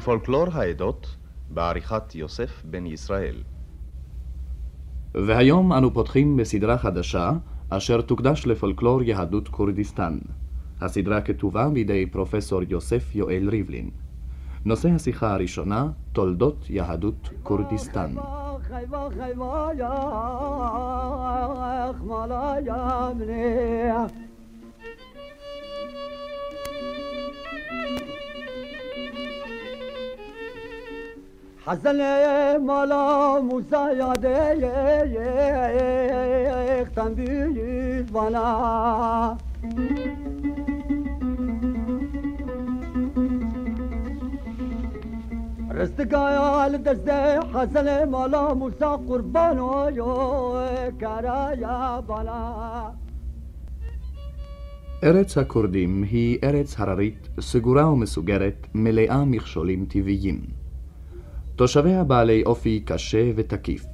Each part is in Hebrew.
מפולקלור העדות בעריכת יוסף בן ישראל. והיום אנו פותחים בסדרה חדשה אשר תוקדש לפולקלור יהדות כורדיסטן. הסדרה כתובה בידי פרופסור יוסף יואל ריבלין. נושא השיחה הראשונה, תולדות יהדות כורדיסטן. Hazane mala muzayadeyekten büyük bana Rızdık ayal derse hazane mala muza kurban oyo karaya bana ארץ הכורדים היא ארץ הררית, סגורה ומסוגרת, מלאה מכשולים טבעיים. תושביה בעלי אופי קשה ותקיף.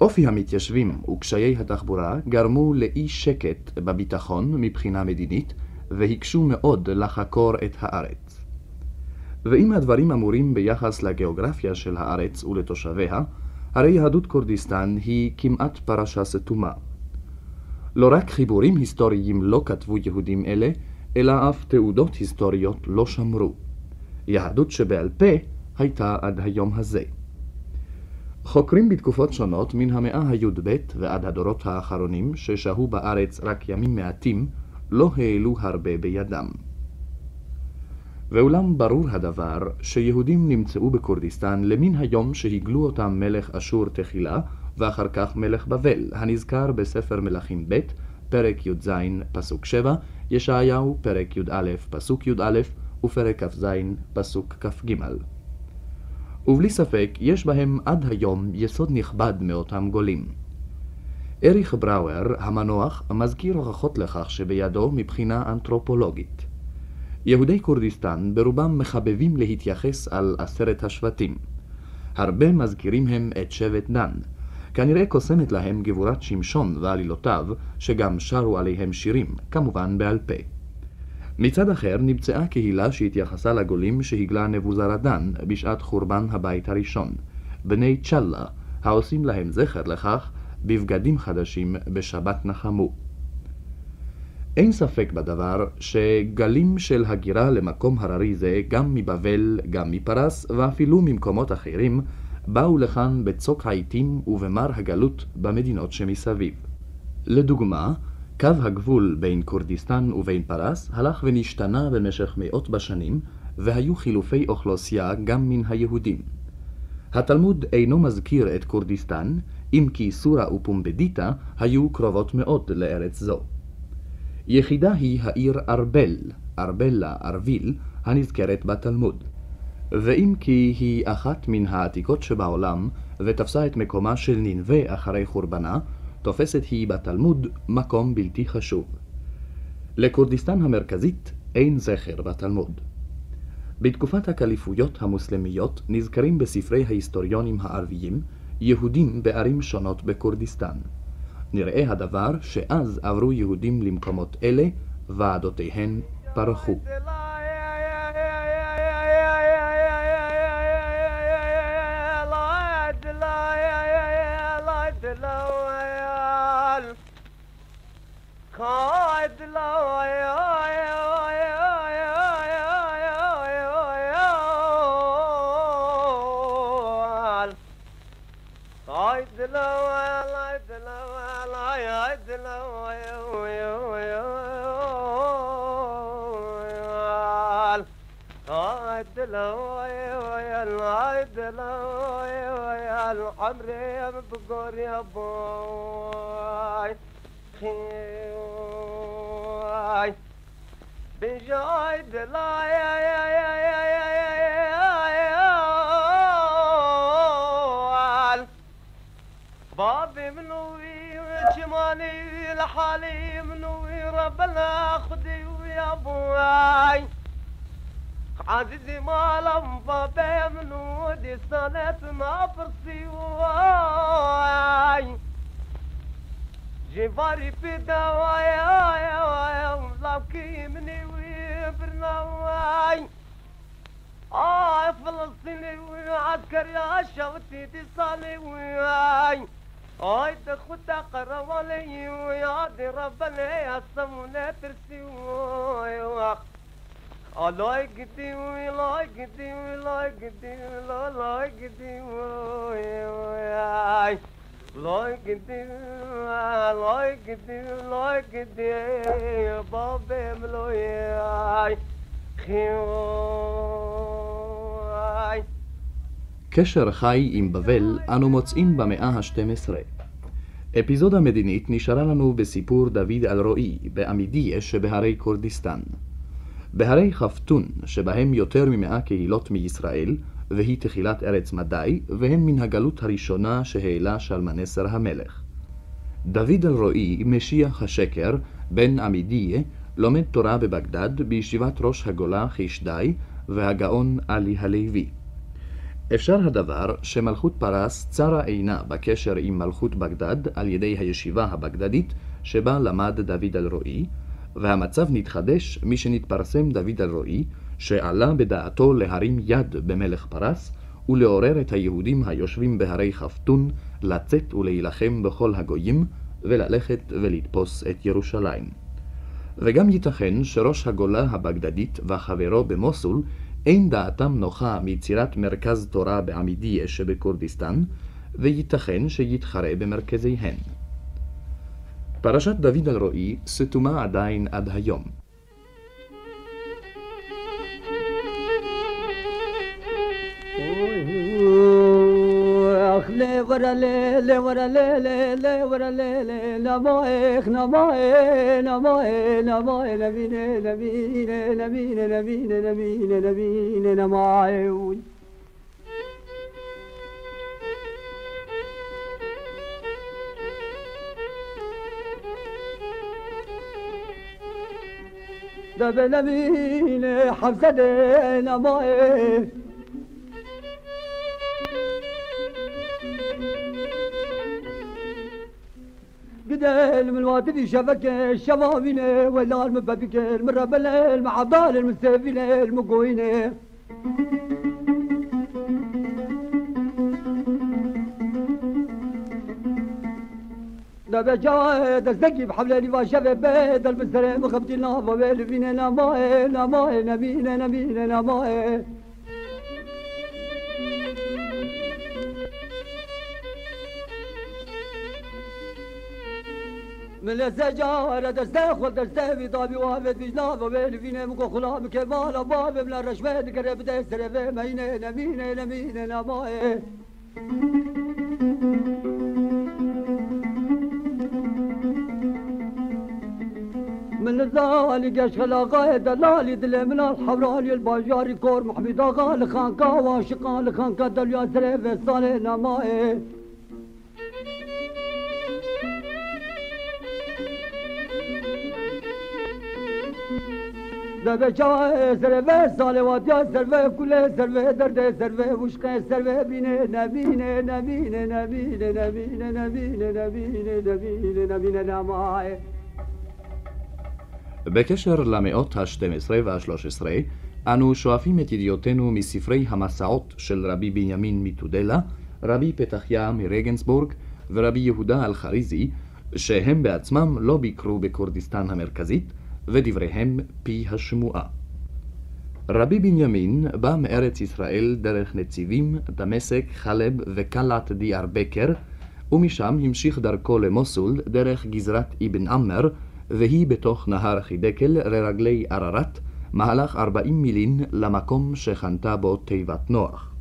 אופי המתיישבים וקשיי התחבורה גרמו לאי שקט בביטחון מבחינה מדינית, והקשו מאוד לחקור את הארץ. ואם הדברים אמורים ביחס לגיאוגרפיה של הארץ ולתושביה, הרי יהדות כורדיסטן היא כמעט פרשה סתומה. לא רק חיבורים היסטוריים לא כתבו יהודים אלה, אלא אף תעודות היסטוריות לא שמרו. יהדות שבעל פה הייתה עד היום הזה. חוקרים בתקופות שונות מן המאה הי"ב ועד הדורות האחרונים, ששהו בארץ רק ימים מעטים, לא העלו הרבה בידם. ואולם ברור הדבר שיהודים נמצאו בכורדיסטן למן היום שהגלו אותם מלך אשור תחילה, ואחר כך מלך בבל, הנזכר בספר מלכים ב', פרק י"ז, פסוק 7, ישעיהו, פרק י"א, פסוק י"א, ופרק כ"ז, פסוק כ"ג. ובלי ספק יש בהם עד היום יסוד נכבד מאותם גולים. אריך בראואר, המנוח, מזכיר הוכחות לכך שבידו מבחינה אנתרופולוגית. יהודי כורדיסטן ברובם מחבבים להתייחס על עשרת השבטים. הרבה מזכירים הם את שבט דן. כנראה קוסמת להם גבורת שמשון ועלילותיו, שגם שרו עליהם שירים, כמובן בעל פה. מצד אחר נמצאה קהילה שהתייחסה לגולים שהגלה נבוזרדן בשעת חורבן הבית הראשון, בני צ'אלה, העושים להם זכר לכך בבגדים חדשים בשבת נחמו. אין ספק בדבר שגלים של הגירה למקום הררי זה, גם מבבל, גם מפרס, ואפילו ממקומות אחרים, באו לכאן בצוק העיתים ובמר הגלות במדינות שמסביב. לדוגמה, קו הגבול בין כורדיסטן ובין פרס הלך ונשתנה במשך מאות בשנים, והיו חילופי אוכלוסייה גם מן היהודים. התלמוד אינו מזכיר את כורדיסטן, אם כי סורה ופומבדיטה היו קרובות מאוד לארץ זו. יחידה היא העיר ארבל, ארבלה, ארביל, הנזכרת בתלמוד. ואם כי היא אחת מן העתיקות שבעולם, ותפסה את מקומה של ננבה אחרי חורבנה, תופסת היא בתלמוד מקום בלתי חשוב. לכורדיסטן המרכזית אין זכר בתלמוד. בתקופת הקליפויות המוסלמיות נזכרים בספרי ההיסטוריונים הערביים יהודים בערים שונות בכורדיסטן. נראה הדבר שאז עברו יהודים למקומות אלה ועדותיהן פרחו. قاد لو يا يا يا يا يا يا يا قاد لو لا لو لا يا لو يا يا يا قاد لو يا يا قاد لو يا يا العمر يا بقور يا بوي خي بجايد لا يا يا يا يا يا يا يا بابي منوي وجمالي لحالي منوي ربنا خدي ويا بواي عزيزي مالم بابي منودي صلاة ما فرسي واي جيفاري في دوا يا يا يا مزاكي مني ويبرنا واي آه فلسطيني وعسكر يا شوتي تصالي واي آه تخوت قروالي ويا دي ربنا يا سمونا ترسي واي واخ الله يقدي والله يقدي والله يقدي والله يقدي والله يقدي Like it dear, like it dear, like it dear, Bobem loyai, חיוואי. קשר חי עם בבל אנו מוצאים במאה ה-12. אפיזודה מדינית נשארה לנו בסיפור דוד אלרועי בעמידיה שבהרי כורדיסטן. בהרי חפטון, שבהם יותר ממאה קהילות מישראל, והיא תחילת ארץ מדי, והם מן הגלות הראשונה שהעלה שלמנסר המלך. דוד אלרועי, משיח השקר, בן עמידיה, לומד תורה בבגדד בישיבת ראש הגולה חישדי והגאון עלי הלוי. אפשר הדבר שמלכות פרס צרה עינה בקשר עם מלכות בגדד על ידי הישיבה הבגדדית שבה למד דוד אלרועי, והמצב נתחדש משנתפרסם דוד אלרועי, שעלה בדעתו להרים יד במלך פרס, ולעורר את היהודים היושבים בהרי חפטון לצאת ולהילחם בכל הגויים, וללכת ולתפוס את ירושלים. וגם ייתכן שראש הגולה הבגדדית וחברו במוסול אין דעתם נוחה מיצירת מרכז תורה בעמידיה שבכורדיסטן, וייתכן שיתחרה במרכזיהן. פרשת דוד אלרועי סתומה עדיין עד היום. بايخ لي ورا لي لي ورا لي لي لي ورا لي لي لا بايخ لا بايخ لا بايخ لا بايخ لا بينا لا بينا لا بينا لا بينا لا بينا لا بينا لا بايخ قدال من الواتدي شافك الشبابينة ولا المبابيك المرة المعبال المستفينة المقوينة. دابا جا الزكي بحبل ما شباب بدل بالسلام خبتي نافا بالفينا نماي نماي نبينا نبينا نماي مل دست دسته خود دسته وی دابی وابد ناب و بیل وینه مگو خلام که مالا رش بد کرده بده سر به مینه نمینه نمینه نمایه من الزالي قش خلاقاي دلالي دل من البازیاری الباجاري كور محمد خانگا و واشقا خانگا دليا سري في الصالي نمائي دبه جای سرve سالوات یا سرve کل سرve درد سرve وشق سرve بینه نبینه نبینه نبینه نبینه نبینه نبینه نبینه نبینه نمای בקשר למאות ה-12 וה-13, אנו שואפים את ידיעותינו מספרי המסעות של רבי בנימין מתודלה, רבי פתחיה מרגנסבורג ורבי יהודה אלחריזי, שהם בעצמם לא ביקרו בכורדיסטן המרכזית, ודבריהם פי השמועה. רבי בנימין בא מארץ ישראל דרך נציבים, דמשק, חלב וקלת דיארבקר, ומשם המשיך דרכו למוסול דרך גזרת אבן עמר, והיא בתוך נהר חידקל לרגלי ערערת, מהלך 40 מילין למקום שכנתה בו תיבת נוח.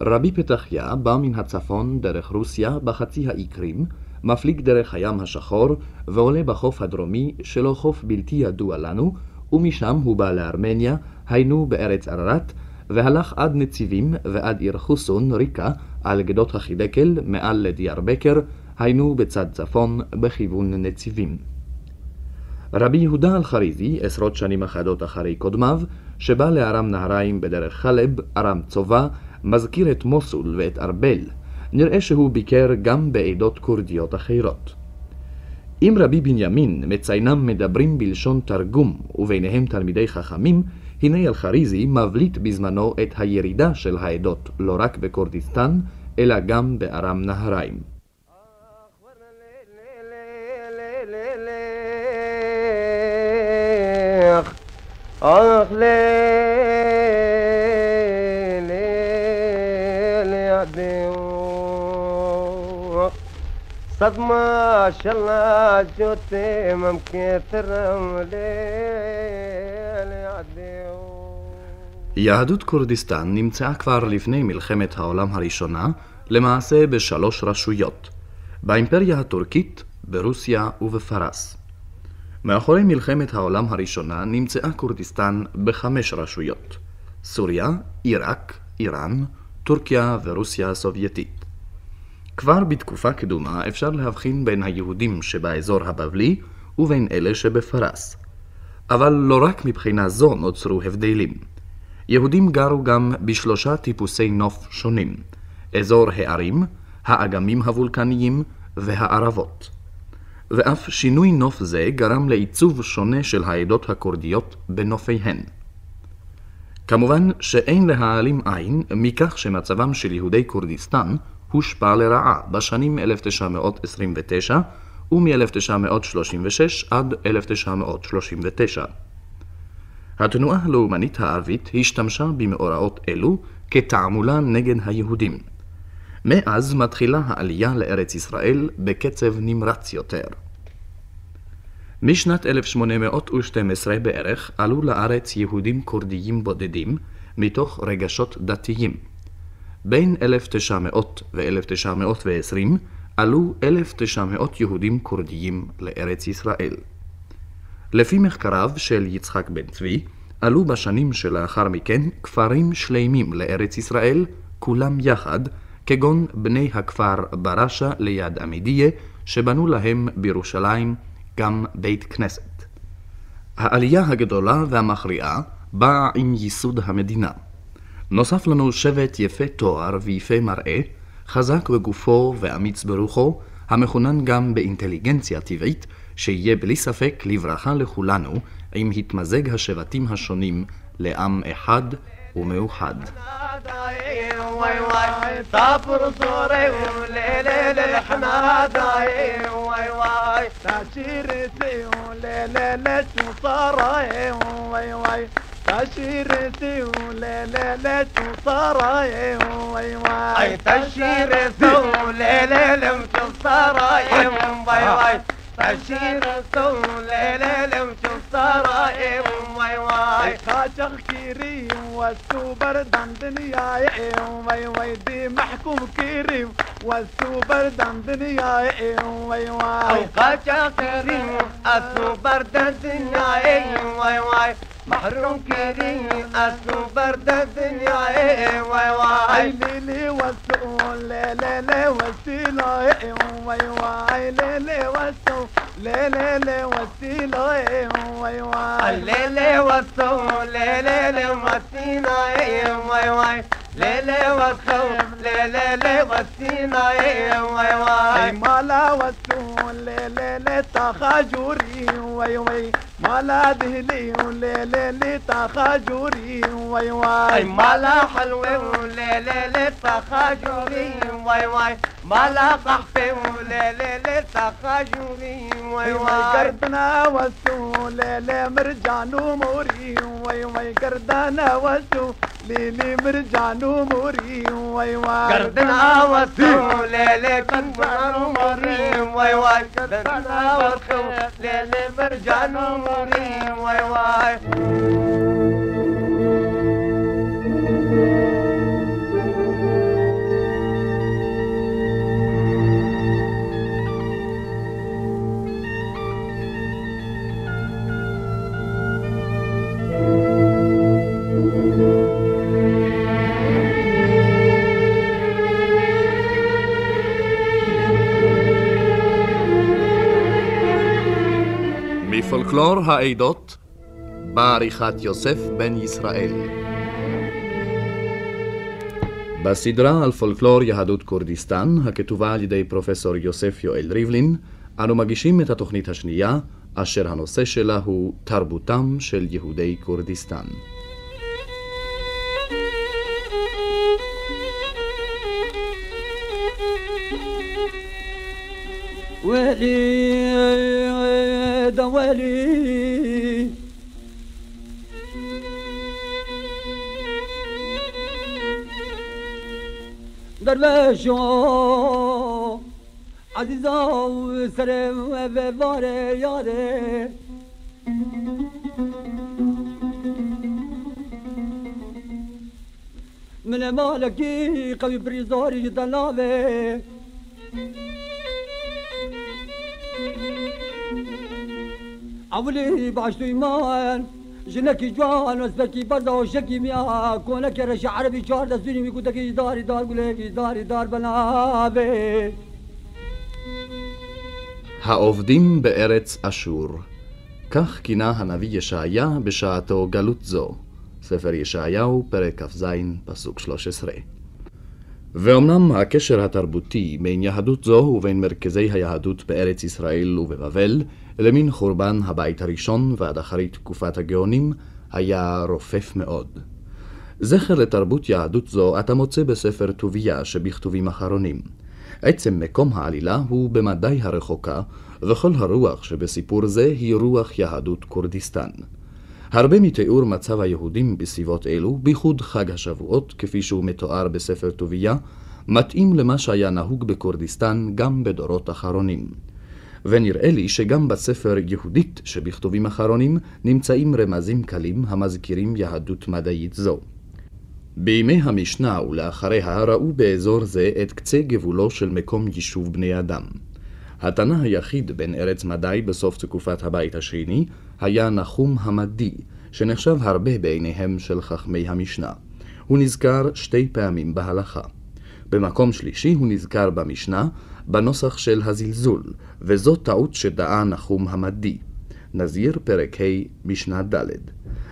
רבי פתחיה בא מן הצפון דרך רוסיה בחצי האי קרים, מפליג דרך הים השחור ועולה בחוף הדרומי שלו חוף בלתי ידוע לנו, ומשם הוא בא לארמניה, היינו בארץ ערערת, והלך עד נציבים ועד עיר חוסון, ריקה, על גדות החידקל, מעל לדיאר בקר, היינו בצד צפון, בכיוון נציבים. רבי יהודה אלחריזי, עשרות שנים אחדות אחרי קודמיו, שבא לארם נהריים בדרך חלב, ארם צובה, מזכיר את מוסול ואת ארבל. נראה שהוא ביקר גם בעדות כורדיות אחרות. אם רבי בנימין מציינם מדברים בלשון תרגום, וביניהם תלמידי חכמים, הנה אלחריזי מבליט בזמנו את הירידה של העדות לא רק בכורדיסטן, אלא גם בארם נהריים. אך לידיעו صدمة شلا جوتي ممكن ترم לידיעו יהדות כורדיסטן נמצאה כבר לפני מלחמת העולם הראשונה, למעשה בשלוש רשויות, באימפריה הטורקית, ברוסיה ובפרס. מאחורי מלחמת העולם הראשונה נמצאה כורדיסטן בחמש רשויות סוריה, עיראק, איראן, טורקיה ורוסיה הסובייטית. כבר בתקופה קדומה אפשר להבחין בין היהודים שבאזור הבבלי ובין אלה שבפרס. אבל לא רק מבחינה זו נוצרו הבדלים. יהודים גרו גם בשלושה טיפוסי נוף שונים אזור הערים, האגמים הוולקניים והערבות. ואף שינוי נוף זה גרם לעיצוב שונה של העדות הכורדיות בנופיהן. כמובן שאין להעלים עין מכך שמצבם של יהודי כורדיסטן הושפע לרעה בשנים 1929 ומ-1936 עד 1939. התנועה הלאומנית הערבית השתמשה במאורעות אלו כתעמולה נגד היהודים. מאז מתחילה העלייה לארץ ישראל בקצב נמרץ יותר. משנת 1812 בערך עלו לארץ יהודים כורדיים בודדים מתוך רגשות דתיים. בין 1900 ו-1920 עלו 1,900 יהודים כורדיים לארץ ישראל. לפי מחקריו של יצחק בן צבי, עלו בשנים שלאחר מכן כפרים שלמים לארץ ישראל, כולם יחד, כגון בני הכפר ברשה ליד עמידיה, שבנו להם בירושלים גם בית כנסת. העלייה הגדולה והמכריעה באה עם ייסוד המדינה. נוסף לנו שבט יפה תואר ויפה מראה, חזק בגופו ואמיץ ברוחו, המחונן גם באינטליגנציה טבעית, שיהיה בלי ספק לברכה לכולנו עם התמזג השבטים השונים לעם אחד ומאוחד. واي واي صافر صوري وليلة الحناداي واي واي تشيرتي ولا لا لا تصارى واي واي تشيرتي ولا لا لا تصارى واي آه. واي تشيرتي ولا لا لا تصارى واي واي خاشق كريم والسوبر دان دنيا واي واي دي محكوم كريم والسوبر دان دنيا واي واي خاشق كريم السوبر دان دنيا واي واي محروم كريم أسو برد الدنيا واي واي. ليلي وسو ليلي وسيلة واي واي. ليلي وسو ليلي وسيلة واي واي. ليلي وسو ليلي وسيلة واي واي. ليلي وسو ليلي وسيلة واي واي. مالا وسو ليلي تخاجوري واي واي. مالا دهلي وليلي لي تخاجوري واي واي. مالا حلوة وليلي لي تخاجوري واي واي. مالا قحفه ليلة تقاجوري وي وي كردنا وسو ليلة مرجانو موري وي وي كردنا وسو ليلي مرجانو موري وي وي كردنا وسو ليلة كردنا موري وي وي كردنا وسو ليلة مرجانو موري وي وي מפולקלור העדות בעריכת יוסף בן ישראל. בסדרה על פולקלור יהדות כורדיסטן, הכתובה על ידי פרופסור יוסף יואל ריבלין, אנו מגישים את התוכנית השנייה, אשר הנושא שלה הוא תרבותם של יהודי כורדיסטן. ويلي دا ويلي درویشو عزیزا و سرم و باره یاده من مالکی قوی بریزاری دلاوه عولي بعشتو إيمان جنكي جوان وسبكي بردا وشكي ميا كونك رش عربي شهر دستوري ميكو تكي داري دار قولي داري دار بنابي העובדים בארץ אשור. כך כינה הנביא ישעיה בשעתו גלות זו. ספר ישעיהו, פרק כ"ז, פסוק 13. ואומנם הקשר התרבותי בין יהדות זו ובין מרכזי היהדות בארץ ישראל ובבבל למין חורבן הבית הראשון ועד אחרית תקופת הגאונים היה רופף מאוד. זכר לתרבות יהדות זו אתה מוצא בספר טוביה שבכתובים אחרונים. עצם מקום העלילה הוא במדי הרחוקה, וכל הרוח שבסיפור זה היא רוח יהדות כורדיסטן. הרבה מתיאור מצב היהודים בסביבות אלו, בייחוד חג השבועות, כפי שהוא מתואר בספר טוביה, מתאים למה שהיה נהוג בכורדיסטן גם בדורות אחרונים. ונראה לי שגם בספר יהודית שבכתובים אחרונים נמצאים רמזים קלים המזכירים יהדות מדעית זו. בימי המשנה ולאחריה ראו באזור זה את קצה גבולו של מקום יישוב בני אדם. התנא היחיד בין ארץ מדי בסוף תקופת הבית השני היה נחום המדי, שנחשב הרבה בעיניהם של חכמי המשנה. הוא נזכר שתי פעמים בהלכה. במקום שלישי הוא נזכר במשנה בנוסח של הזלזול, וזו טעות שדעה נחום המדי. נזיר פרק ה' משנה ד'.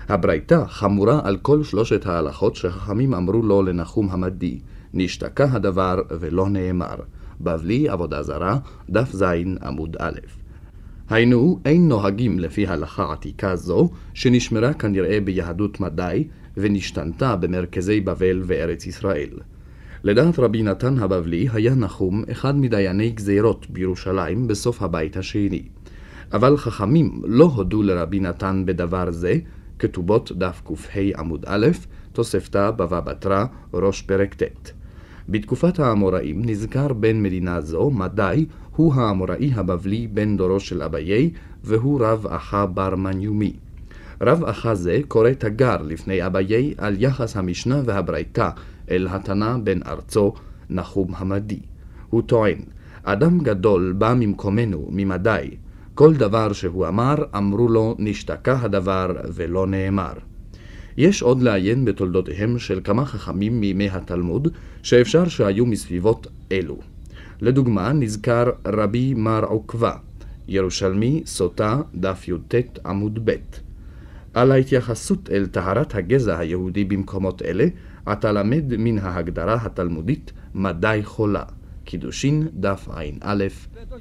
הברייתא חמורה על כל שלושת ההלכות שחכמים אמרו לו לנחום המדי, נשתקע הדבר ולא נאמר. בבלי עבודה זרה, דף ז עמוד א'. היינו, אין נוהגים לפי הלכה עתיקה זו, שנשמרה כנראה ביהדות מדי, ונשתנתה במרכזי בבל וארץ ישראל. לדעת רבי נתן הבבלי היה נחום אחד מדייני גזירות בירושלים בסוף הבית השני. אבל חכמים לא הודו לרבי נתן בדבר זה, כתובות דף קה עמוד א', תוספתא בבא בתרא, ראש פרק ט'. בתקופת האמוראים נזכר בן מדינה זו, מדי, הוא האמוראי הבבלי בן דורו של אביי, והוא רב אחא בר מניומי. רב אחא זה קורא תגר לפני אביי על יחס המשנה והברייתא אל התנא בן ארצו, נחום המדי. הוא טוען, אדם גדול בא ממקומנו, ממדי. כל דבר שהוא אמר, אמרו לו, נשתקע הדבר ולא נאמר. יש עוד לעיין בתולדותיהם של כמה חכמים מימי התלמוד, שאפשר שהיו מסביבות אלו. לדוגמה, נזכר רבי מר עוקבא, ירושלמי, סוטה, דף י"ט עמוד ב'. על ההתייחסות אל טהרת הגזע היהודי במקומות אלה, אתה למד מן ההגדרה התלמודית מדי חולה, קידושין דף ע"א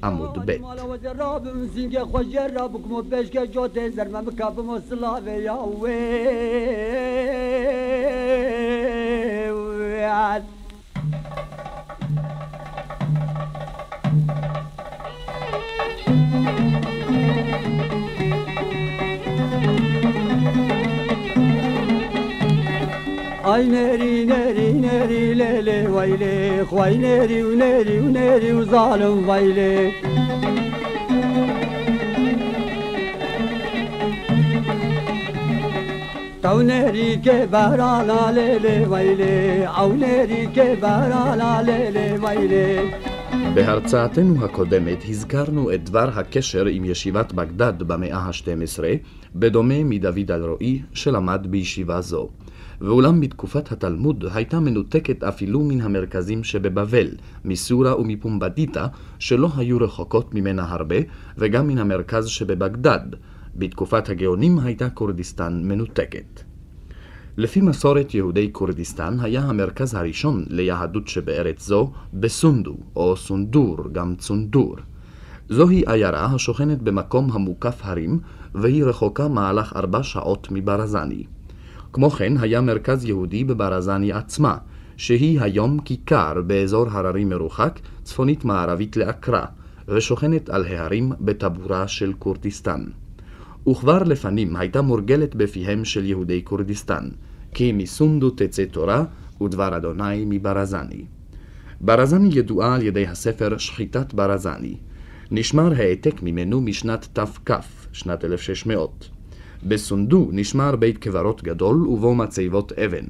עמוד ב'. Ay neri neri neri lele vayle Vay neri neri neri zalim vayle تو نری که برانا لیلی ویلی او נרי که برانا لیلی ویلی בהרצאתנו הקודמת הזכרנו את דבר הקשר עם ישיבת בגדד במאה ה-12, בדומה מדוד אלרועי שלמד בישיבה זו. ואולם בתקופת התלמוד הייתה מנותקת אפילו מן המרכזים שבבבל, מסורה ומפומבדיטה, שלא היו רחוקות ממנה הרבה, וגם מן המרכז שבבגדד. בתקופת הגאונים הייתה כורדיסטן מנותקת. לפי מסורת יהודי כורדיסטן היה המרכז הראשון ליהדות שבארץ זו בסונדו, או סונדור, גם צונדור. זוהי עיירה השוכנת במקום המוקף הרים, והיא רחוקה מהלך ארבע שעות מברזני. כמו כן היה מרכז יהודי בברזני עצמה, שהיא היום כיכר באזור הררי מרוחק, צפונית מערבית לאקרא, ושוכנת על ההרים בטבורה של כורדיסטן. וכבר לפנים הייתה מורגלת בפיהם של יהודי כורדיסטן, כי מסונדו תצא תורה ודבר אדוני מברזני. ברזני ידועה על ידי הספר שחיטת ברזני. נשמר העתק ממנו משנת תכ, שנת 1600. בסונדו נשמר בית קברות גדול ובו מצבות אבן.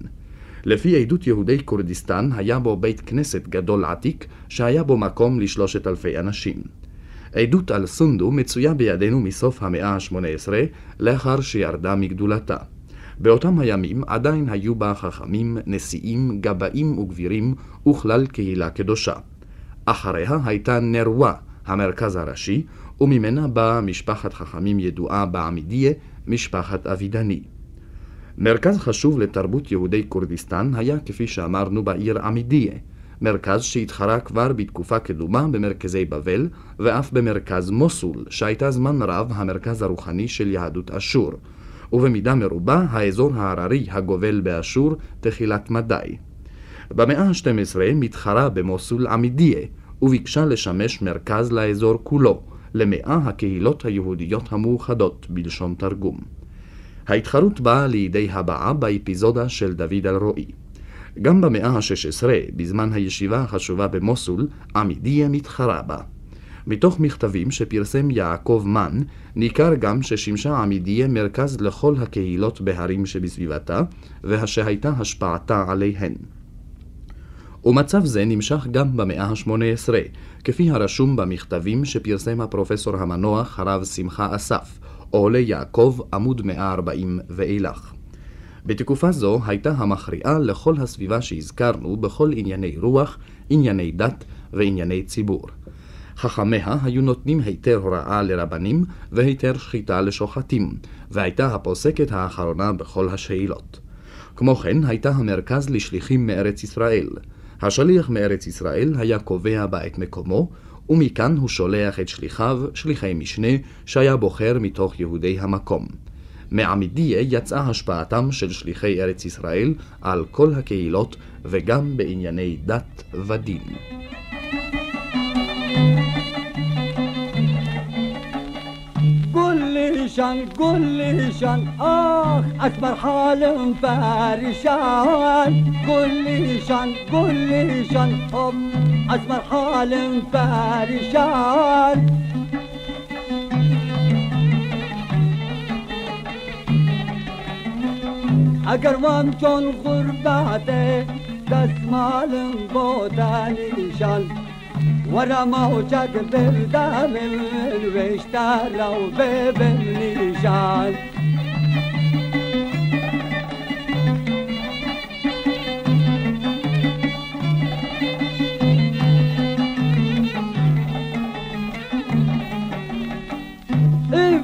לפי עדות יהודי כורדיסטן היה בו בית כנסת גדול עתיק שהיה בו מקום לשלושת אלפי אנשים. עדות על סונדו מצויה בידינו מסוף המאה ה-18 לאחר שירדה מגדולתה. באותם הימים עדיין היו בה חכמים, נשיאים, גבאים וגבירים וכלל קהילה קדושה. אחריה הייתה נרווה, המרכז הראשי, וממנה באה משפחת חכמים ידועה בעמידיה, משפחת אבידני. מרכז חשוב לתרבות יהודי כורדיסטן היה, כפי שאמרנו, בעיר עמידיה, מרכז שהתחרה כבר בתקופה קדומה במרכזי בבל, ואף במרכז מוסול, שהייתה זמן רב המרכז הרוחני של יהדות אשור, ובמידה מרובה האזור ההררי הגובל באשור תחילת מדי. במאה ה-12 מתחרה במוסול עמידיה, וביקשה לשמש מרכז לאזור כולו, למאה הקהילות היהודיות המאוחדות, בלשון תרגום. ההתחרות באה לידי הבעה באפיזודה של דוד אלרועי. גם במאה ה-16, בזמן הישיבה החשובה במוסול, עמידיה מתחרה בה. מתוך מכתבים שפרסם יעקב מן, ניכר גם ששימשה עמידיה מרכז לכל הקהילות בהרים שבסביבתה, ושהייתה השפעתה עליהן. ומצב זה נמשך גם במאה ה-18, כפי הרשום במכתבים שפרסם הפרופסור המנוח הרב שמחה אסף, עולה יעקב עמוד 140 ואילך. בתקופה זו הייתה המכריעה לכל הסביבה שהזכרנו בכל ענייני רוח, ענייני דת וענייני ציבור. חכמיה היו נותנים היתר הוראה לרבנים והיתר שחיטה לשוחטים, והייתה הפוסקת האחרונה בכל השאלות. כמו כן הייתה המרכז לשליחים מארץ ישראל. השליח מארץ ישראל היה קובע בה את מקומו, ומכאן הוא שולח את שליחיו, שליחי משנה, שהיה בוחר מתוך יהודי המקום. מעמידיה יצאה השפעתם של שליחי ארץ ישראל על כל הקהילות וגם בענייני דת ודין. thank you گلشن گلشن آخ اکبر حالم پریشان. گلشن گلشن آب اکبر حالم پریشان. اگر وام چون مالم دستمالم بودنیشان ورا ما هو جاك بالدم واشتروا بالنيجان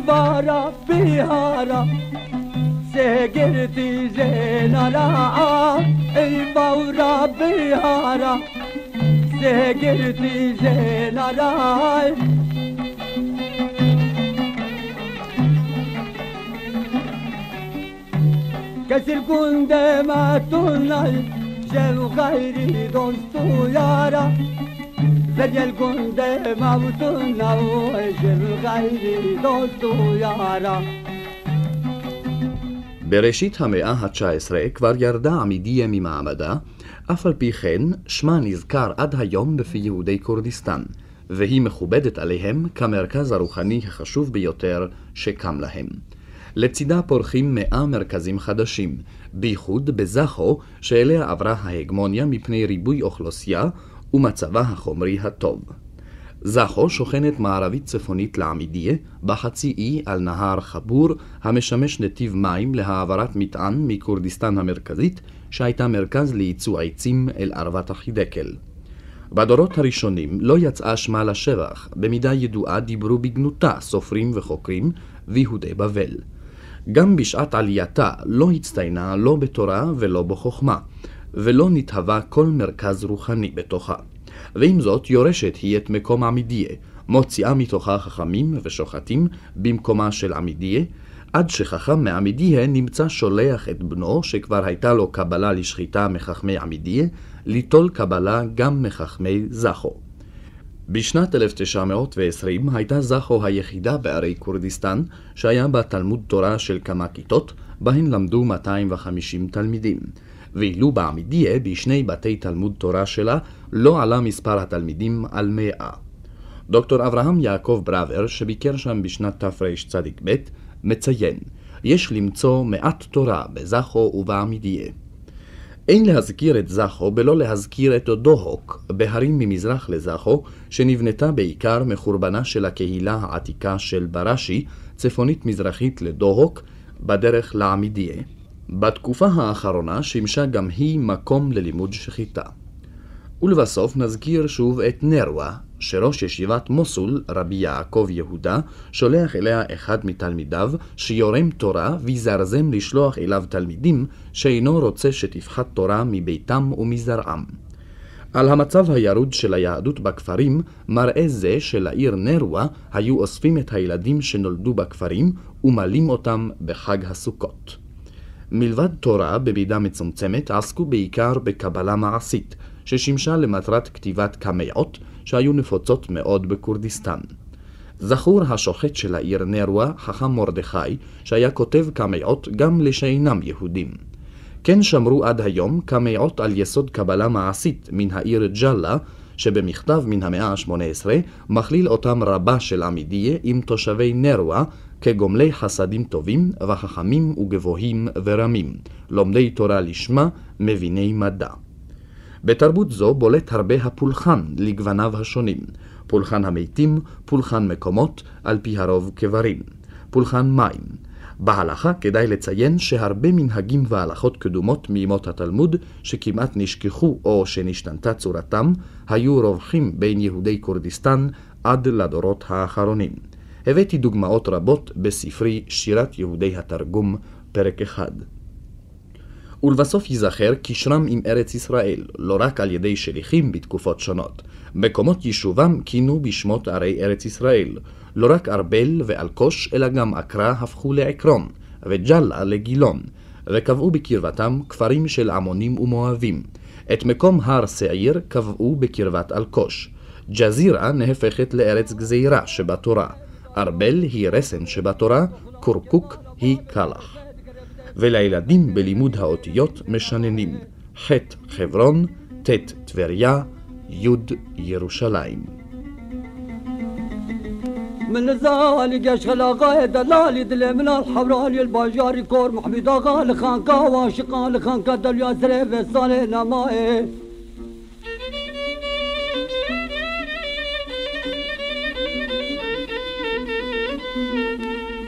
بارا بهارا سجرتي زينارا اي بورا بهارا girdi zenaray Kesil kunde matunay Jev gayri dostu yara Vecel kunde mavtuna Jev gayri dostu yara בראשית המאה ה-19 כבר ירדה עמידיה ממעמדה, אף על פי כן, שמה נזכר עד היום בפי יהודי כורדיסטן, והיא מכובדת עליהם כמרכז הרוחני החשוב ביותר שקם להם. לצידה פורחים מאה מרכזים חדשים, בייחוד בזכו, שאליה עברה ההגמוניה מפני ריבוי אוכלוסייה ומצבה החומרי הטוב. זכו שוכנת מערבית צפונית לעמידיה, בחצי אי על נהר חבור, המשמש נתיב מים להעברת מטען מכורדיסטן המרכזית, שהייתה מרכז לייצוא עצים אל ערוות החידקל. בדורות הראשונים לא יצאה שמה לשבח, במידה ידועה דיברו בגנותה סופרים וחוקרים ויהודי בבל. גם בשעת עלייתה לא הצטיינה לא בתורה ולא בחוכמה, ולא נתהווה כל מרכז רוחני בתוכה. ועם זאת יורשת היא את מקום עמידיה, מוציאה מתוכה חכמים ושוחטים במקומה של עמידיה, עד שחכם מעמידיה נמצא שולח את בנו, שכבר הייתה לו קבלה לשחיטה מחכמי עמידיה, ליטול קבלה גם מחכמי זכו. בשנת 1920 הייתה זכו היחידה בערי כורדיסטן, שהיה בה תלמוד תורה של כמה כיתות, בהן למדו 250 תלמידים. ואילו בעמידיה, בשני בתי תלמוד תורה שלה, לא עלה מספר התלמידים על מאה. דוקטור אברהם יעקב בראבר, שביקר שם בשנת תרצ"ב, מציין, יש למצוא מעט תורה בזכו ובעמידיה. אין להזכיר את זכו בלא להזכיר את דוהוק, בהרים ממזרח לזכו, שנבנתה בעיקר מחורבנה של הקהילה העתיקה של בראשי, צפונית-מזרחית לדוהוק, בדרך לעמידיה. בתקופה האחרונה שימשה גם היא מקום ללימוד שחיטה. ולבסוף נזכיר שוב את נרווה, שראש ישיבת מוסול, רבי יעקב יהודה, שולח אליה אחד מתלמידיו, שיורם תורה ויזרזם לשלוח אליו תלמידים, שאינו רוצה שתפחת תורה מביתם ומזרעם. על המצב הירוד של היהדות בכפרים, מראה זה שלעיר נרווה היו אוספים את הילדים שנולדו בכפרים ומלאים אותם בחג הסוכות. מלבד תורה במידה מצומצמת, עסקו בעיקר בקבלה מעשית, ששימשה למטרת כתיבת קמעות שהיו נפוצות מאוד בכורדיסטן. זכור השוחט של העיר נרווה, חכם מרדכי, שהיה כותב קמעות גם לשאינם יהודים. כן שמרו עד היום קמעות על יסוד קבלה מעשית מן העיר ג'אלה, שבמכתב מן המאה ה-18 מכליל אותם רבה של עמידיה עם תושבי נרווה כגומלי חסדים טובים וחכמים וגבוהים ורמים, לומדי תורה לשמה, מביני מדע. בתרבות זו בולט הרבה הפולחן לגווניו השונים, פולחן המתים, פולחן מקומות, על פי הרוב קברים, פולחן מים. בהלכה כדאי לציין שהרבה מנהגים והלכות קדומות מימות התלמוד, שכמעט נשכחו או שנשתנתה צורתם, היו רווחים בין יהודי כורדיסטן עד לדורות האחרונים. הבאתי דוגמאות רבות בספרי שירת יהודי התרגום, פרק אחד. ולבסוף ייזכר קשרם עם ארץ ישראל, לא רק על ידי שליחים בתקופות שונות. מקומות יישובם כינו בשמות ערי ארץ ישראל. לא רק ארבל ואלקוש, אלא גם עקרה הפכו לעקרון, וג'אלה לגילון, וקבעו בקרבתם כפרים של עמונים ומואבים. את מקום הר שעיר קבעו בקרבת אלקוש. ג'זירה נהפכת לארץ גזירה שבתורה. ארבל היא רסן שבתורה, קורקוק היא קלח. ולילדים בלימוד האותיות משננים ח' חברון, ט' טבריה, י' ירושלים. من ذلك يشغل غاية دلالي دل من الحوراني الباجاري كور محمد غال خان كا واشقان خان كدل ياسر في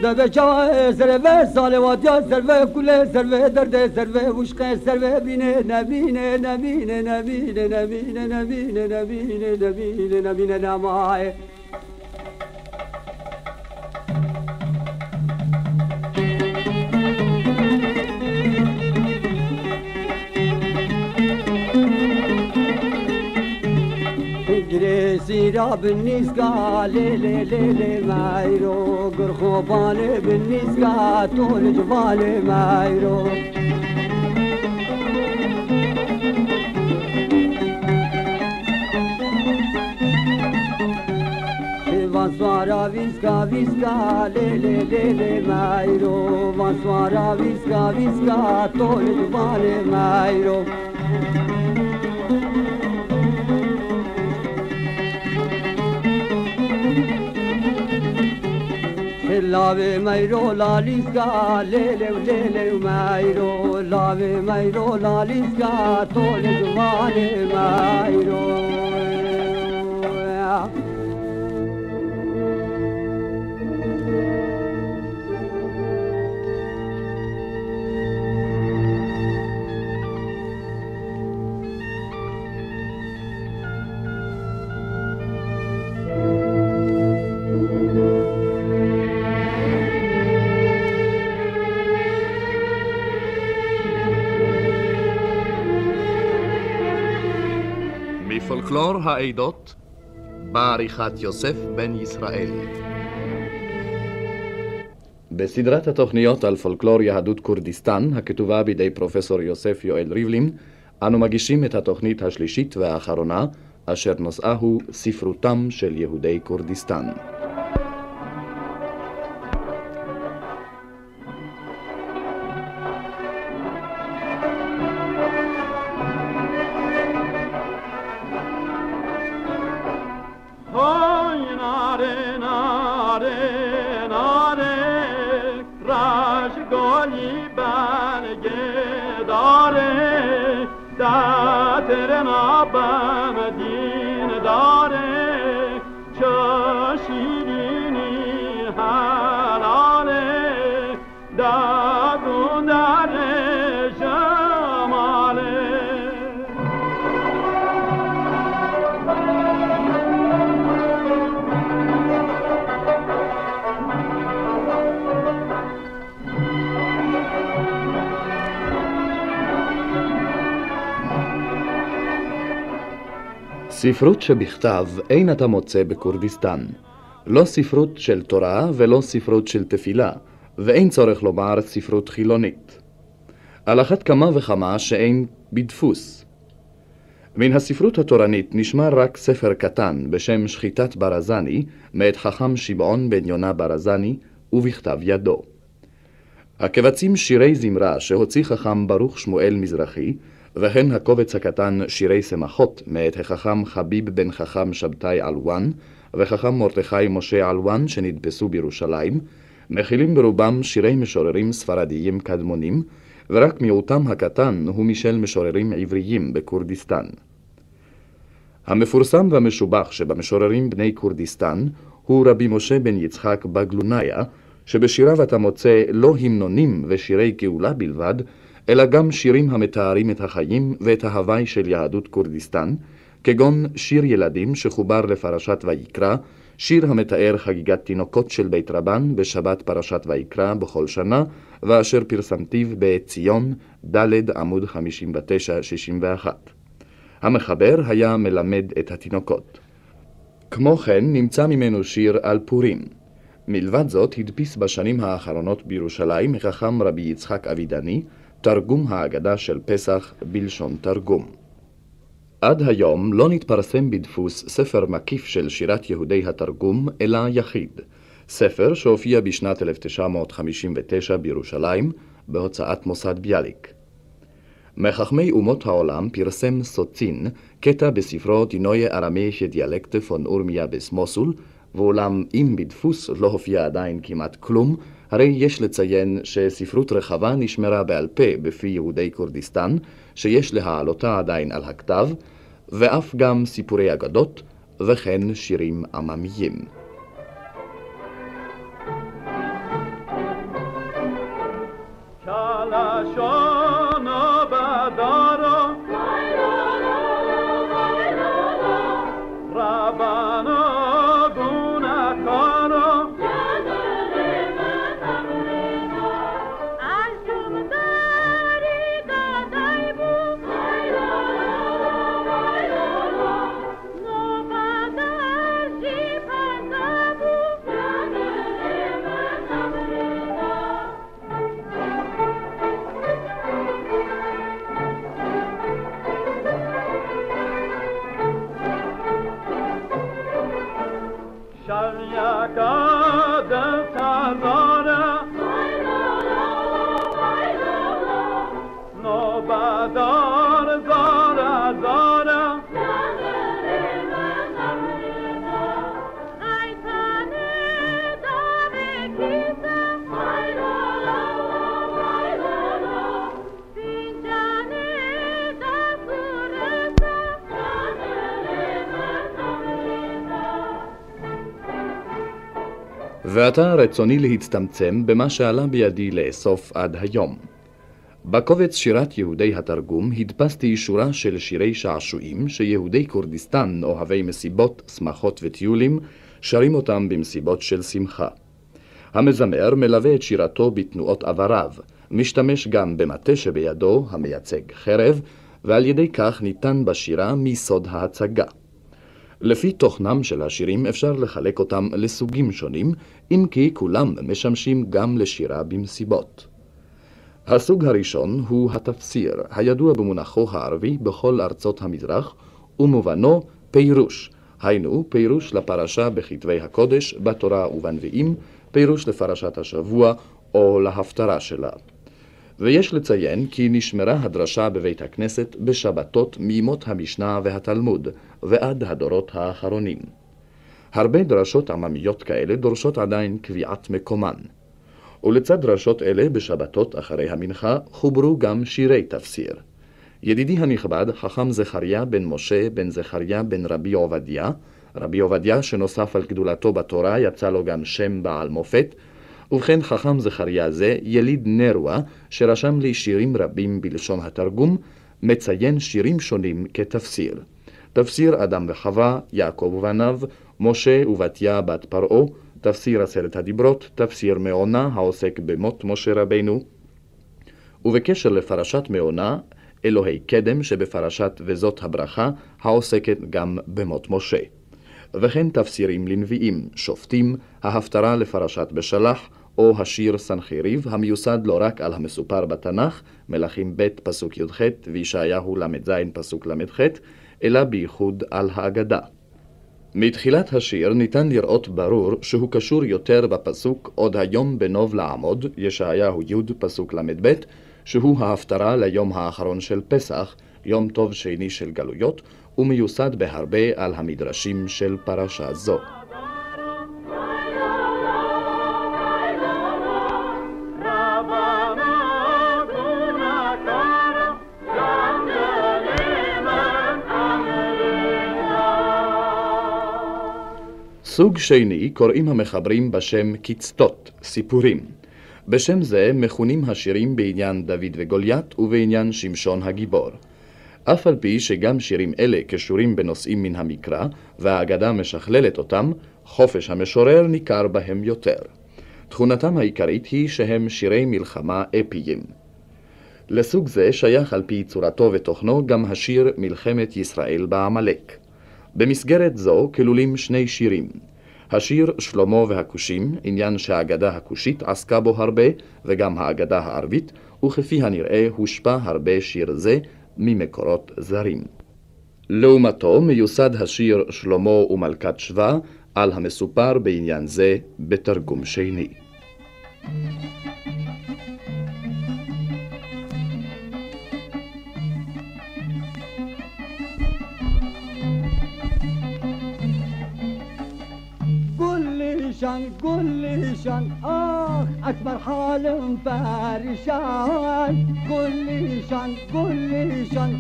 دبه جوا زربه سالواتیا زربه کل زربه درد زربه وشقه زربه بینه نبینه نبینه نبینه نبینه نبینه نبینه نبینه نبینه نمایه Գրեսիրա բնիսկա լելելելե մայրո գրխոբալե բնիսկա տոլջվալե մայրո Vansvara viska viska le le le le mairo Vansvara viska viska tol vale mairo lave mai ro la lisca, leleu, leleu mai ro, lave mai ro la lisca, tole mai ro. Yeah. מפולקלור העדות בעריכת יוסף בן ישראל. בסדרת התוכניות על פולקלור יהדות כורדיסטן, הכתובה בידי פרופסור יוסף יואל ריבלין, אנו מגישים את התוכנית השלישית והאחרונה, אשר נושאה הוא ספרותם של יהודי כורדיסטן. cannot bear. ספרות שבכתב אין אתה מוצא בכורדיסטן. לא ספרות של תורה ולא ספרות של תפילה, ואין צורך לומר ספרות חילונית. על אחת כמה וכמה שאין בדפוס. מן הספרות התורנית נשמר רק ספר קטן בשם שחיטת ברזני, מאת חכם שמעון בן יונה ברזני, ובכתב ידו. הקבצים שירי זמרה שהוציא חכם ברוך שמואל מזרחי, וכן הקובץ הקטן שירי שמחות מאת החכם חביב בן חכם שבתאי עלואן וחכם מרדכי משה עלואן שנדפסו בירושלים, מכילים ברובם שירי משוררים ספרדיים קדמונים, ורק מיעוטם הקטן הוא משל משוררים עבריים בכורדיסטן. המפורסם והמשובח שבמשוררים בני כורדיסטן הוא רבי משה בן יצחק בגלוניה, שבשיריו אתה מוצא לא המנונים ושירי גאולה בלבד, אלא גם שירים המתארים את החיים ואת ההוואי של יהדות כורדיסטן, כגון שיר ילדים שחובר לפרשת ויקרא, שיר המתאר חגיגת תינוקות של בית רבן בשבת פרשת ויקרא בכל שנה, ואשר פרסמתיו בציון, ד' עמוד 59-61. המחבר היה מלמד את התינוקות. כמו כן נמצא ממנו שיר על פורים. מלבד זאת הדפיס בשנים האחרונות בירושלים החכם רבי יצחק אבידני, תרגום האגדה של פסח בלשון תרגום. עד היום לא נתפרסם בדפוס ספר מקיף של שירת יהודי התרגום, אלא יחיד. ספר שהופיע בשנת 1959 בירושלים, בהוצאת מוסד ביאליק. מחכמי אומות העולם פרסם סוצין קטע בספרו דינויה ארמי שדיאלקטה פון אורמיה בסמוסול, ואולם אם בדפוס לא הופיע עדיין כמעט כלום, הרי יש לציין שספרות רחבה נשמרה בעל פה בפי יהודי כורדיסטן, שיש להעלותה עדיין על הכתב, ואף גם סיפורי אגדות, וכן שירים עממיים. שלשון ועתה רצוני להצטמצם במה שעלה בידי לאסוף עד היום. בקובץ שירת יהודי התרגום הדפסתי שורה של שירי שעשועים שיהודי כורדיסטן, אוהבי מסיבות, שמחות וטיולים, שרים אותם במסיבות של שמחה. המזמר מלווה את שירתו בתנועות עבריו, משתמש גם במטה שבידו, המייצג חרב, ועל ידי כך ניתן בשירה מיסוד ההצגה. לפי תוכנם של השירים אפשר לחלק אותם לסוגים שונים, אם כי כולם משמשים גם לשירה במסיבות. הסוג הראשון הוא התפסיר, הידוע במונחו הערבי בכל ארצות המזרח, ומובנו פירוש, היינו פירוש לפרשה בכתבי הקודש, בתורה ובנביאים, פירוש לפרשת השבוע או להפטרה שלה. ויש לציין כי נשמרה הדרשה בבית הכנסת בשבתות מימות המשנה והתלמוד ועד הדורות האחרונים. הרבה דרשות עממיות כאלה דורשות עדיין קביעת מקומן. ולצד דרשות אלה בשבתות אחרי המנחה חוברו גם שירי תפסיר. ידידי הנכבד, חכם זכריה בן משה בן זכריה בן רבי עובדיה, רבי עובדיה שנוסף על גדולתו בתורה יצא לו גם שם בעל מופת, ובכן חכם זכריה זה, יליד נרווה, שרשם לי שירים רבים בלשון התרגום, מציין שירים שונים כתפסיר. תפסיר אדם וחווה, יעקב ובניו, משה ובתיה בת פרעה, תפסיר עשרת הדיברות, תפסיר מעונה העוסק במות משה רבנו, ובקשר לפרשת מעונה, אלוהי קדם שבפרשת וזאת הברכה, העוסקת גם במות משה. וכן תפסירים לנביאים, שופטים, ההפטרה לפרשת בשלח, או השיר סנחריב, המיוסד לא רק על המסופר בתנ"ך, מלכים ב' פסוק י"ח וישעיהו ל"ז פסוק ל"ח, אלא בייחוד על האגדה. מתחילת השיר ניתן לראות ברור שהוא קשור יותר בפסוק עוד היום בנוב לעמוד, ישעיהו י' פסוק ל"ב, שהוא ההפטרה ליום האחרון של פסח, יום טוב שני של גלויות, ומיוסד בהרבה על המדרשים של פרשה זו. סוג שני קוראים המחברים בשם קצתות, סיפורים. בשם זה מכונים השירים בעניין דוד וגוליית ובעניין שמשון הגיבור. אף על פי שגם שירים אלה קשורים בנושאים מן המקרא, והאגדה משכללת אותם, חופש המשורר ניכר בהם יותר. תכונתם העיקרית היא שהם שירי מלחמה אפיים. לסוג זה שייך על פי צורתו ותוכנו גם השיר מלחמת ישראל בעמלק. במסגרת זו כלולים שני שירים. השיר שלמה והכושים, עניין שהאגדה הכושית עסקה בו הרבה, וגם האגדה הערבית, וכפי הנראה הושפע הרבה שיר זה ממקורות זרים. לעומתו מיוסד השיר שלמה ומלכת שבא על המסופר בעניין זה בתרגום שני. شان قول شان آه أكبر حال فارشان. قول شان قول شان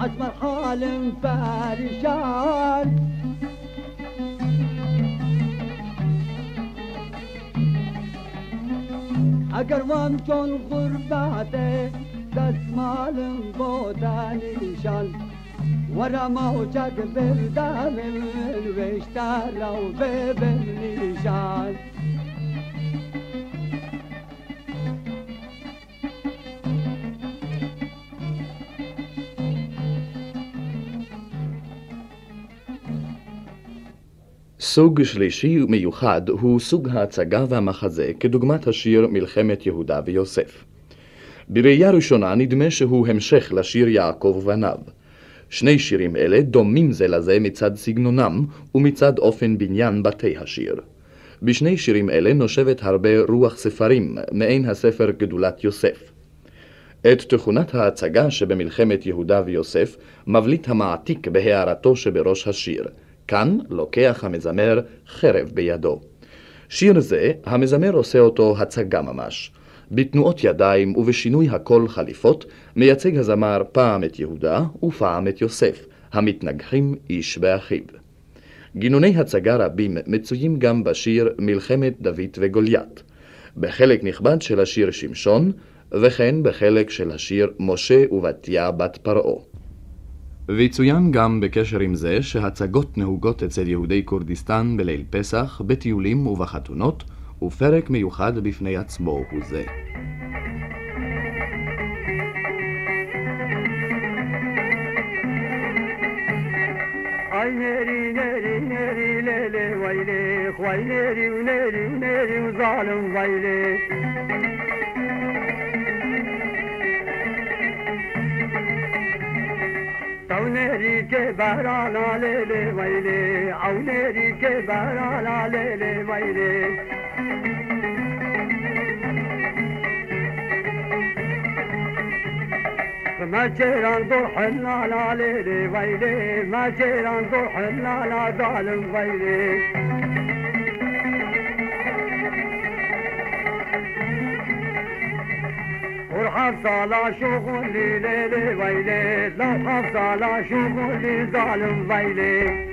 أكبر حال فارشان. أگر وام چون غربته دستمال بودنیشان ورا موجك بردام واشتروا ببنيشان סוג שלישי ומיוחד הוא סוג ההצגה והמחזה כדוגמת השיר מלחמת יהודה ויוסף. בראייה ראשונה נדמה שהוא המשך לשיר יעקב ובניו. שני שירים אלה דומים זה לזה מצד סגנונם ומצד אופן בניין בתי השיר. בשני שירים אלה נושבת הרבה רוח ספרים, מעין הספר גדולת יוסף. את תכונת ההצגה שבמלחמת יהודה ויוסף מבליט המעתיק בהערתו שבראש השיר. כאן לוקח המזמר חרב בידו. שיר זה, המזמר עושה אותו הצגה ממש. בתנועות ידיים ובשינוי הקול חליפות, מייצג הזמר פעם את יהודה ופעם את יוסף, המתנגחים איש באחיו. גינוני הצגה רבים מצויים גם בשיר מלחמת דוד וגוליית, בחלק נכבד של השיר שמשון, וכן בחלק של השיר משה ובתיה בת פרעה. ויצוין גם בקשר עם זה שהצגות נהוגות אצל יהודי כורדיסטן בליל פסח, בטיולים ובחתונות, ופרק מיוחד בפני עצמו הוא זה. Ay neri neri neri lele vayle Vay neri neri neri zalim vayle Tav neri ke barana lele vayle Av neri ke barana lele vayle ما جيران ضحنا لا ليلي ويلي ما جيران ضحنا لا ظالم ويلي والحفظ على شغلي ليلي ويلي لا حفظ على شغلي ظالم ويلي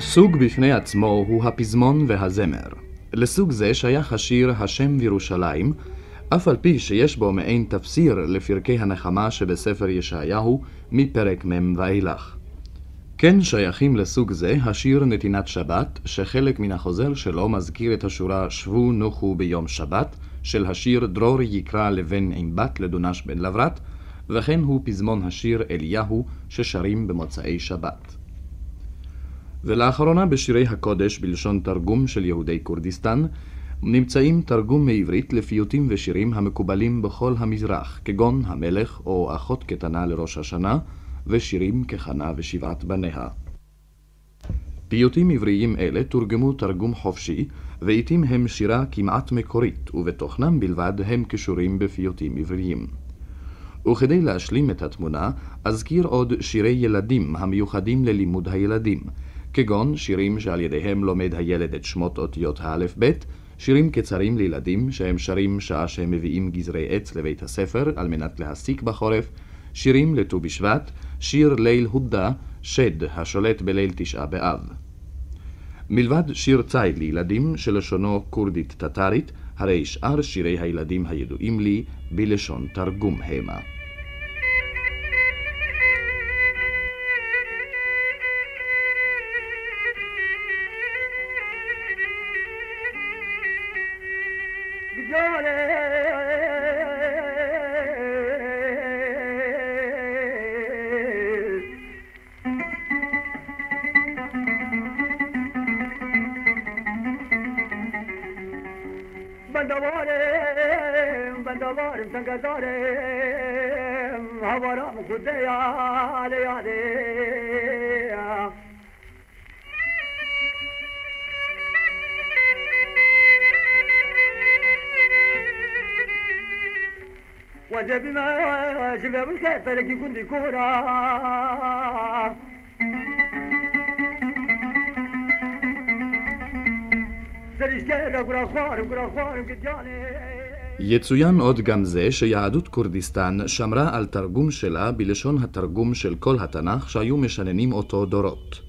סוג בפני עצמו הוא הפזמון והזמר. לסוג זה שייך השיר "השם וירושלים", אף על פי שיש בו מעין תפסיר לפרקי הנחמה שבספר ישעיהו מפרק מ' ואילך. כן שייכים לסוג זה השיר נתינת שבת, שחלק מן החוזר שלו מזכיר את השורה "שבו נוחו ביום שבת", של השיר "דרור יקרא לבן עם בת לדונש בן לברת", וכן הוא פזמון השיר אליהו ששרים במוצאי שבת. ולאחרונה בשירי הקודש בלשון תרגום של יהודי כורדיסטן, נמצאים תרגום מעברית לפיוטים ושירים המקובלים בכל המזרח, כגון המלך או אחות קטנה לראש השנה, ושירים כחנה ושבעת בניה. פיוטים עבריים אלה תורגמו תרגום חופשי, ועיתים הם שירה כמעט מקורית, ובתוכנם בלבד הם קשורים בפיוטים עבריים. וכדי להשלים את התמונה, אזכיר עוד שירי ילדים המיוחדים ללימוד הילדים, כגון שירים שעל ידיהם לומד הילד את שמות אותיות האלף-בית, שירים קצרים לילדים שהם שרים שעה שהם מביאים גזרי עץ לבית הספר על מנת להסיק בחורף, שירים לט"ו בשבט, שיר ליל הודה, שד השולט בליל תשעה באב. מלבד שיר ציד לילדים שלשונו כורדית-טטרית, הרי שאר שירי הילדים הידועים לי בלשון תרגום המה. క్షేత్రకి గుంది కూరా יצוין עוד גם זה שיהדות כורדיסטן שמרה על תרגום שלה בלשון התרגום של כל התנ"ך שהיו משננים אותו דורות.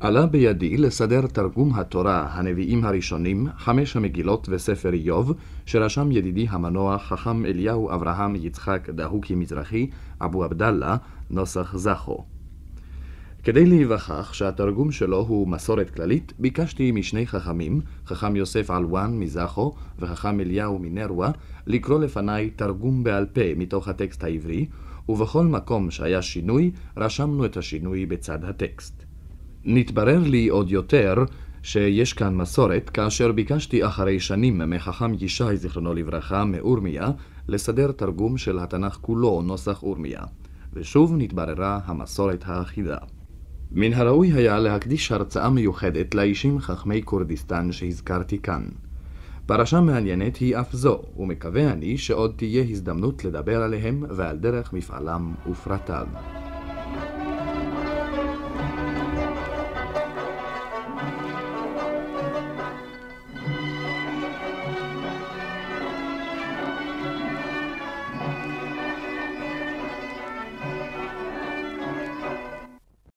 עלה בידי לסדר תרגום התורה, הנביאים הראשונים, חמש המגילות וספר איוב, שרשם ידידי המנוח חכם אליהו אברהם יצחק דהוקי מזרחי, אבו עבדאללה, נוסח זכו. כדי להיווכח שהתרגום שלו הוא מסורת כללית, ביקשתי משני חכמים, חכם יוסף עלואן מזכו וחכם אליהו מנרווה, לקרוא לפניי תרגום בעל פה מתוך הטקסט העברי, ובכל מקום שהיה שינוי, רשמנו את השינוי בצד הטקסט. נתברר לי עוד יותר שיש כאן מסורת, כאשר ביקשתי אחרי שנים מחכם ישי, זיכרונו לברכה, מאורמיה, לסדר תרגום של התנ"ך כולו, נוסח אורמיה. ושוב נתבררה המסורת האחידה. מן הראוי היה להקדיש הרצאה מיוחדת לאישים חכמי כורדיסטן שהזכרתי כאן. פרשה מעניינת היא אף זו, ומקווה אני שעוד תהיה הזדמנות לדבר עליהם ועל דרך מפעלם ופרטיו.